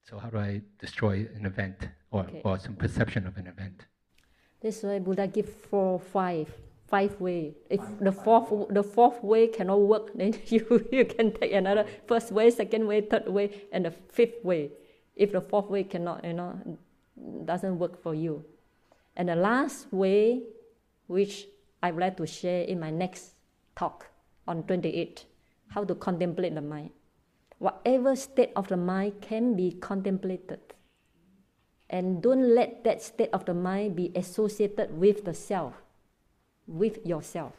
Speaker 4: So how do I destroy an event or,
Speaker 1: Okay.
Speaker 4: or some perception of an event?
Speaker 1: That's why Buddha give four, five, five way. If the fourth, the fourth way cannot work, then you, you can take another first way, second way, third way, and the fifth way. If the fourth way cannot, you know, doesn't work for you. And the last way, which I would like to share in my next talk on 28, how to contemplate the mind. Whatever state of the mind can be contemplated and don't let that state of the mind be associated with the self, with yourself.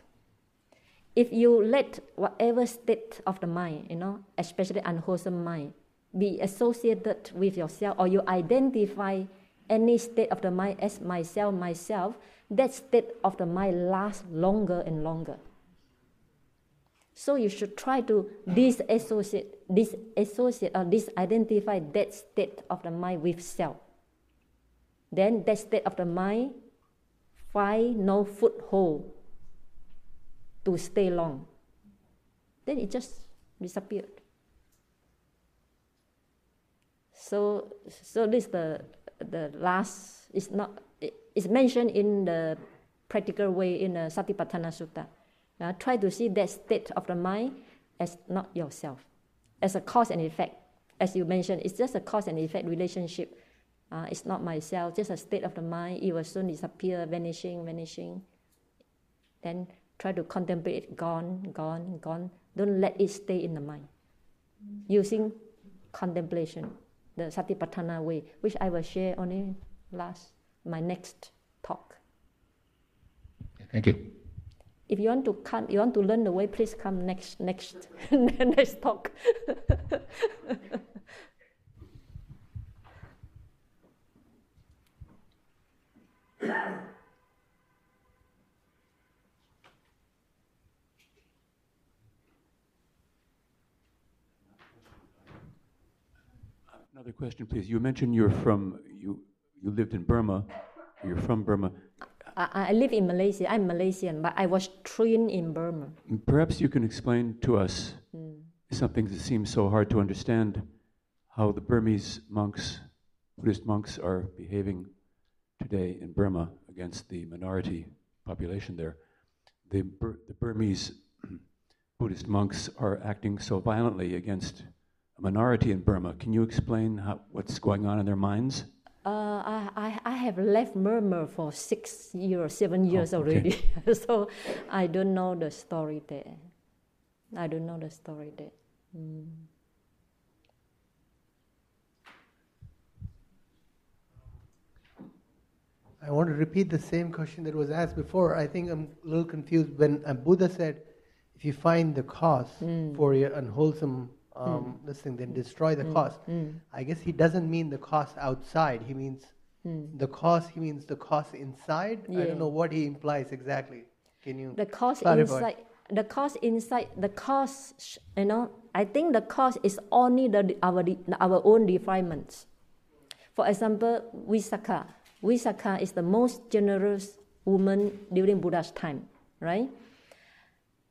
Speaker 1: If you let whatever state of the mind, you know, especially unwholesome mind, be associated with yourself, or you identify any state of the mind as myself, myself, that state of the mind lasts longer and longer. So you should try to disassociate, disassociate or disidentify that state of the mind with self then that state of the mind find no foothold to stay long. Then it just disappeared. So, so this the the last is not it- it's mentioned in the practical way in the Satipatthana Sutta. Try to see that state of the mind as not yourself, as a cause and effect. As you mentioned, it's just a cause and effect relationship. Uh, it's not myself, just a state of the mind. It will soon disappear, vanishing, vanishing. Then try to contemplate it, gone, gone, gone. Don't let it stay in the mind. Using contemplation, the Satipatthana way, which I will share only last my next talk.
Speaker 4: Thank you.
Speaker 1: If you want to come, you want to learn the way, please come next next next talk.
Speaker 2: Another question, please. You mentioned you're from, you, you lived in Burma, you're from Burma.
Speaker 1: I, I live in Malaysia. I'm Malaysian, but I was trained in Burma.
Speaker 2: Perhaps you can explain to us hmm. something that seems so hard to understand how the Burmese monks, Buddhist monks, are behaving today in Burma against the minority population there. The, Bur- the Burmese Buddhist monks are acting so violently against a minority in Burma. Can you explain how, what's going on in their minds?
Speaker 1: Uh, I, I, I have left Burma for six years, seven years
Speaker 2: okay.
Speaker 1: already. so I don't know the story there. I don't know the story there.
Speaker 5: I want to repeat the same question that was asked before. I think I'm a little confused when Buddha said, if you find the cause hmm. for your unwholesome um, hmm. this thing, then destroy the hmm. cause. I guess he doesn't mean the cause outside. He means the cause. He means the cause inside. I don't know what he implies exactly. Can you?
Speaker 1: The cause
Speaker 5: clarify?
Speaker 1: inside, the cause inside, the cause, you know, I think the cause is only the, our, our own defilements. For example, Visakha. Visakha is the most generous woman during Buddha's time, right?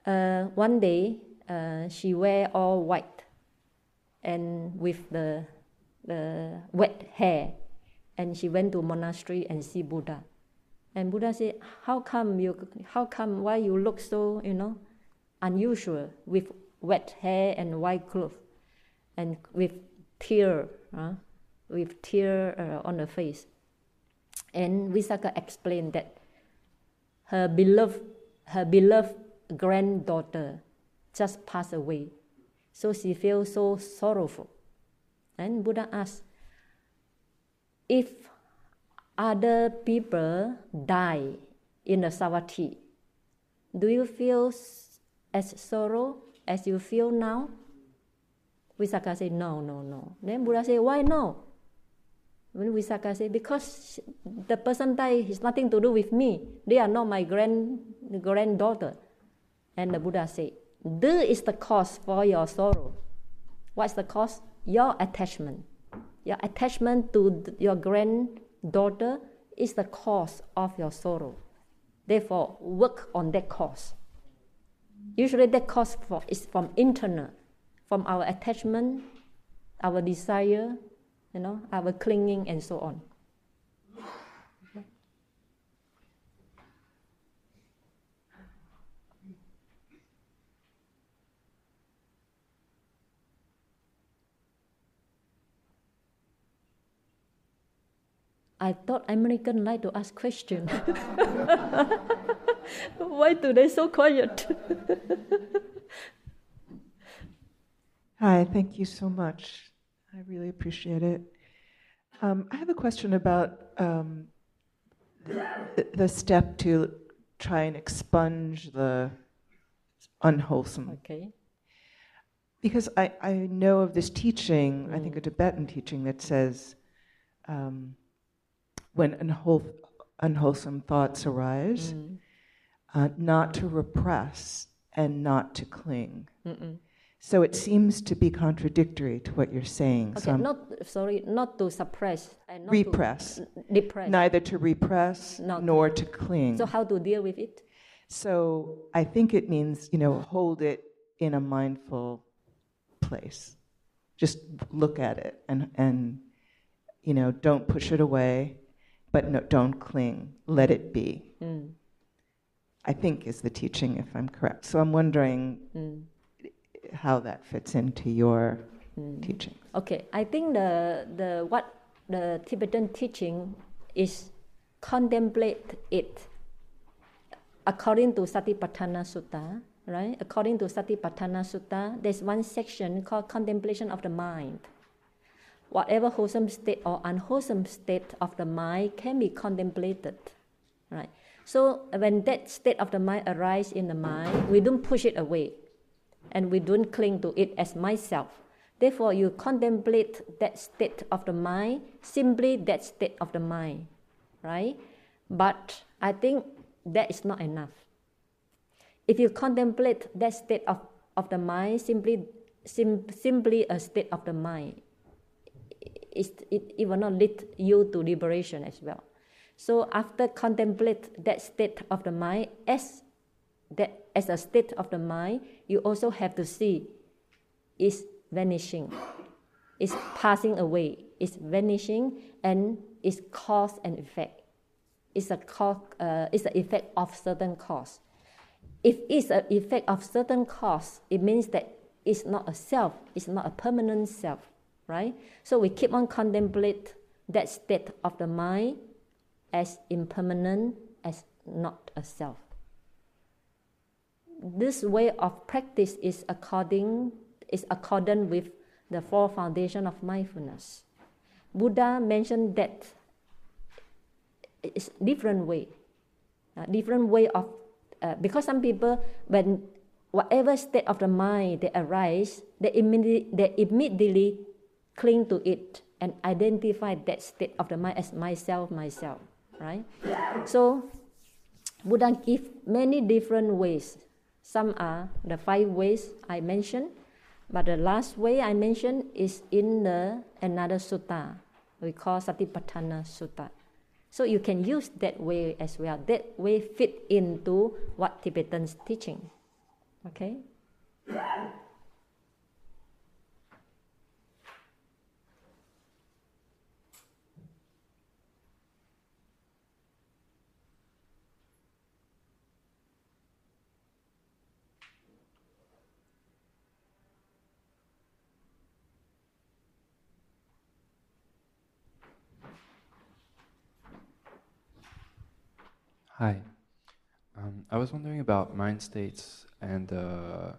Speaker 1: Uh, one day, uh, she wear all white and with the, the wet hair. And she went to monastery and see Buddha. And Buddha said, "How come you? How come? Why you look so, you know, unusual with wet hair and white clothes, and with tear, uh, with tear uh, on the face?" And Visakha explained that her beloved, her beloved granddaughter just passed away, so she feels so sorrowful. And Buddha asked, if other people die in the Savatthi, do you feel as sorrow as you feel now? Visakha said, no, no, no. Then Buddha said, why no? When Visakha said, because the person died has nothing to do with me. They are not my grand, granddaughter. And the Buddha said, this is the cause for your sorrow. What's the cause? Your attachment. Your attachment to your granddaughter is the cause of your sorrow. Therefore, work on that cause. Usually, that cause for, is from internal, from our attachment, our desire, you know, our clinging, and so on. I thought American like to ask questions. Why do they so quiet?
Speaker 6: Hi, thank you so much. I really appreciate it. Um, I have a question about um, the, the step to try and expunge the unwholesome.
Speaker 1: Okay.
Speaker 6: Because I, I know of this teaching, I think
Speaker 1: Mm.
Speaker 6: a Tibetan teaching that says um, when unwhole, unwholesome thoughts arise,
Speaker 1: Mm.
Speaker 6: uh, not to repress and not to cling.
Speaker 1: Mm-mm.
Speaker 6: So it seems to be contradictory to what you're saying. so
Speaker 1: Okay,
Speaker 6: I'm-
Speaker 1: not sorry, not to suppress and not
Speaker 6: repress,
Speaker 1: to depress.
Speaker 6: neither to repress
Speaker 1: Not-
Speaker 6: nor to cling.
Speaker 1: So how to deal with it?
Speaker 6: So I think it means, you know, hold it in a mindful place. Just look at it and, and you know, don't push it away, but no, don't cling. Let it be.
Speaker 1: Mm.
Speaker 6: I think is the teaching, if I'm correct. So I'm wondering
Speaker 1: Mm.
Speaker 6: How that fits into your
Speaker 1: Mm.
Speaker 6: teaching.
Speaker 1: Okay, I think the the what the Tibetan teaching is contemplate it according to Satipatthana Sutta, right? According to Satipatthana Sutta, there's one section called contemplation of the mind. Whatever wholesome state or unwholesome state of the mind can be contemplated, right? So when that state of the mind arises in the mind, we don't push it away and we don't cling to it as myself. Therefore, you contemplate that state of the mind, simply that state of the mind, right? But I think that is not enough. If you contemplate that state of, of the mind, simply, sim, simply a state of the mind, it, it, it will not lead you to liberation as well. So after contemplate that state of the mind as that as a state of the mind, you also have to see is vanishing, is passing away, is vanishing, and is cause and effect. It's a cause, uh, it's an effect of certain cause. If it's an effect of certain cause, it means that it's not a self, it's not a permanent self, right? So we keep on contemplate that state of the mind as impermanent, as not a self this way of practice is according is accordant with the four foundation of mindfulness. Buddha mentioned that it's different way, uh, different way of uh, because some people when whatever state of the mind they arise, they immediately they immediately cling to it and identify that state of the mind as myself, myself, right? So Buddha give many different ways some are the five ways I mentioned, but the last way I mentioned is in the another sutta we call Satipatthana Sutta. So you can use that way as well. That way fit into what Tibetans teaching. Okay?
Speaker 7: Hi. Um, I was wondering about mind states and uh,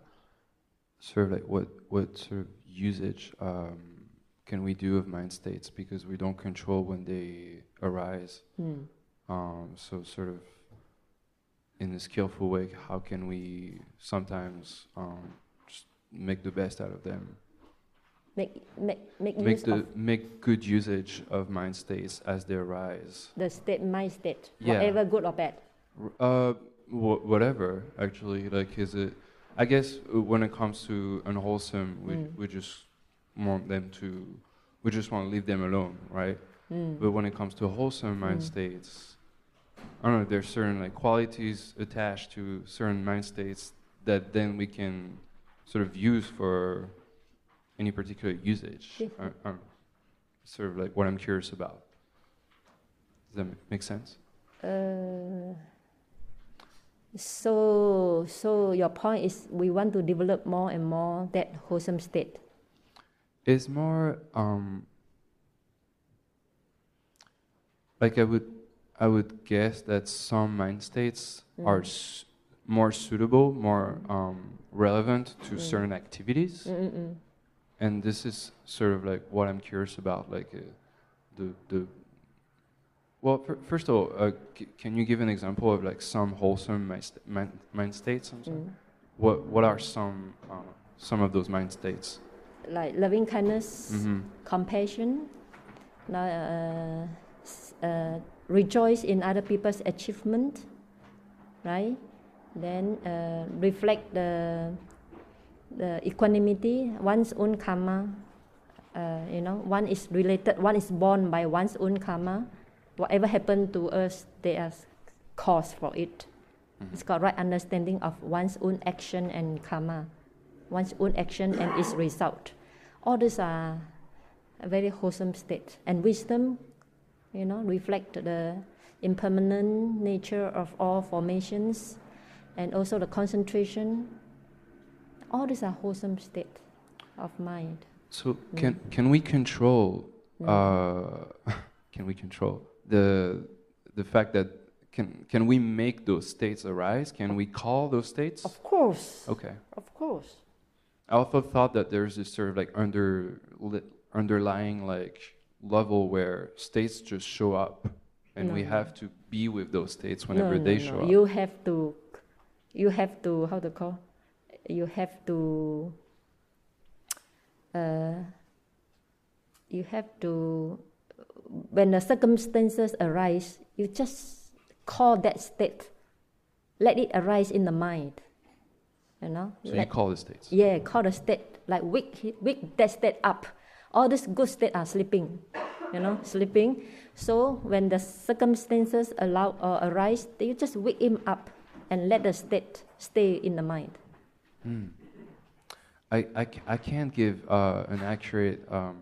Speaker 7: sort of like what, what sort of usage um, can we do of mind states because we don't control when they arise.
Speaker 1: Mm.
Speaker 7: Um, so sort of in a skillful way, how can we sometimes um, just make the best out of them?
Speaker 1: Make, make, make,
Speaker 7: Make
Speaker 1: use
Speaker 7: the make good usage of mind states as they arise.
Speaker 1: the state, mind state,
Speaker 7: Yeah.
Speaker 1: whatever good or bad.
Speaker 7: Uh, wh- whatever. Actually, like, is it? I guess uh, when it comes to unwholesome, we
Speaker 1: Mm.
Speaker 7: we just want them to, we just want to leave them alone, right?
Speaker 1: Mm.
Speaker 7: But when it comes to wholesome mind
Speaker 1: Mm.
Speaker 7: states, I don't know, there's certain like qualities attached to certain mind states that then we can sort of use for any particular usage.
Speaker 1: Yeah.
Speaker 7: Uh, um, sort of like what I'm curious about. Does that make sense?
Speaker 1: Uh, so, so your point is we want to develop more and more that wholesome state.
Speaker 7: It's more um, like I would I would guess that some mind states are s- more suitable, more um, relevant to certain activities,
Speaker 1: Mm-mm-mm.
Speaker 7: And this is sort of like what I'm curious about, like uh, the the. Well, fir- first of all, uh, c- can you give an example of like some wholesome mind, mind, mind states?
Speaker 1: Mm.
Speaker 7: What what are some uh, some of those mind states?
Speaker 1: Like loving kindness,
Speaker 7: hmm
Speaker 1: compassion, uh, uh, rejoice in other people's achievement, right? Then uh, reflect the the equanimity, one's own karma. Uh, you know, one is related, one is born by one's own karma. Whatever happened to us, there is cause for it. It's got right understanding of one's own action and karma, one's own action and its result. All these are a very wholesome state. And wisdom, you know, reflect the impermanent nature of all formations and also the concentration. All these are wholesome state of mind.
Speaker 7: So can can we control? Uh, can we control the the fact that can can we make those states arise? Can we call those states?
Speaker 1: Of course,
Speaker 7: Okay.
Speaker 1: of course.
Speaker 7: I also thought that there's this sort of like under li- underlying like level where states just show up, and we
Speaker 1: No.
Speaker 7: have to be with those states whenever
Speaker 1: no,
Speaker 7: they
Speaker 1: no,
Speaker 7: show
Speaker 1: no.
Speaker 7: up.
Speaker 1: You have to, you have to, how to call? You have to, uh, you have to, when the circumstances arise, you just call that state. Let it arise in the mind. You know?
Speaker 7: so you call the states.
Speaker 1: yeah, call the state, like wake, wake that state up. All these good states are sleeping, you know, sleeping. So when the circumstances allow or arise, you just wake him up and let the state stay in the mind.
Speaker 7: I, I, I can't give uh, an accurate. Um,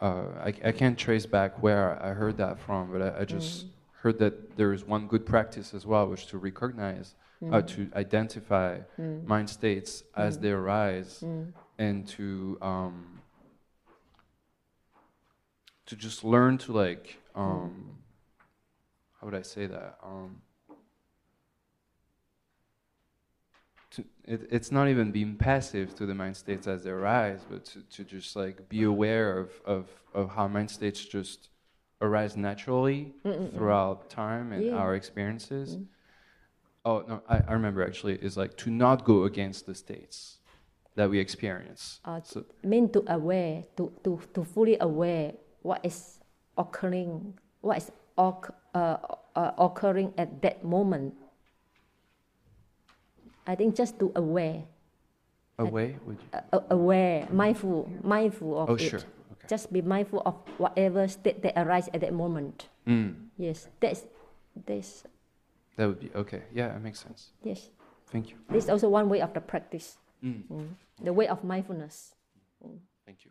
Speaker 7: uh, I, I can't trace back where I heard that from, but I, I just heard that there is one good practice as well, which to recognize, uh, to identify mind states as they arise, and to um, to just learn to like um, how would I say that? Um, to, it, it's not even being passive to the mind states as they arise, but to, to just like be aware of, of, of how mind states just arise naturally throughout time and
Speaker 1: Yeah.
Speaker 7: our experiences. Oh no, I, I remember actually is like to not go against the states that we experience.
Speaker 1: Uh,
Speaker 7: So-
Speaker 1: mean to aware, to, to, to fully aware what is occurring, what is oc- uh, uh, occurring at that moment. I think just to aware.
Speaker 7: Aware, would you?
Speaker 1: uh, uh, aware, mindful, mindful of
Speaker 7: Oh,
Speaker 1: it.
Speaker 7: sure. Okay.
Speaker 1: Just be mindful of whatever state that arise at that moment.
Speaker 7: Mm,
Speaker 1: Yes, that's that's
Speaker 7: that would be okay. Yeah, that makes sense.
Speaker 1: yes.
Speaker 7: Thank you.
Speaker 1: This is also one way of the practice,
Speaker 7: Mm,
Speaker 1: mm. the way of mindfulness.
Speaker 7: thank you.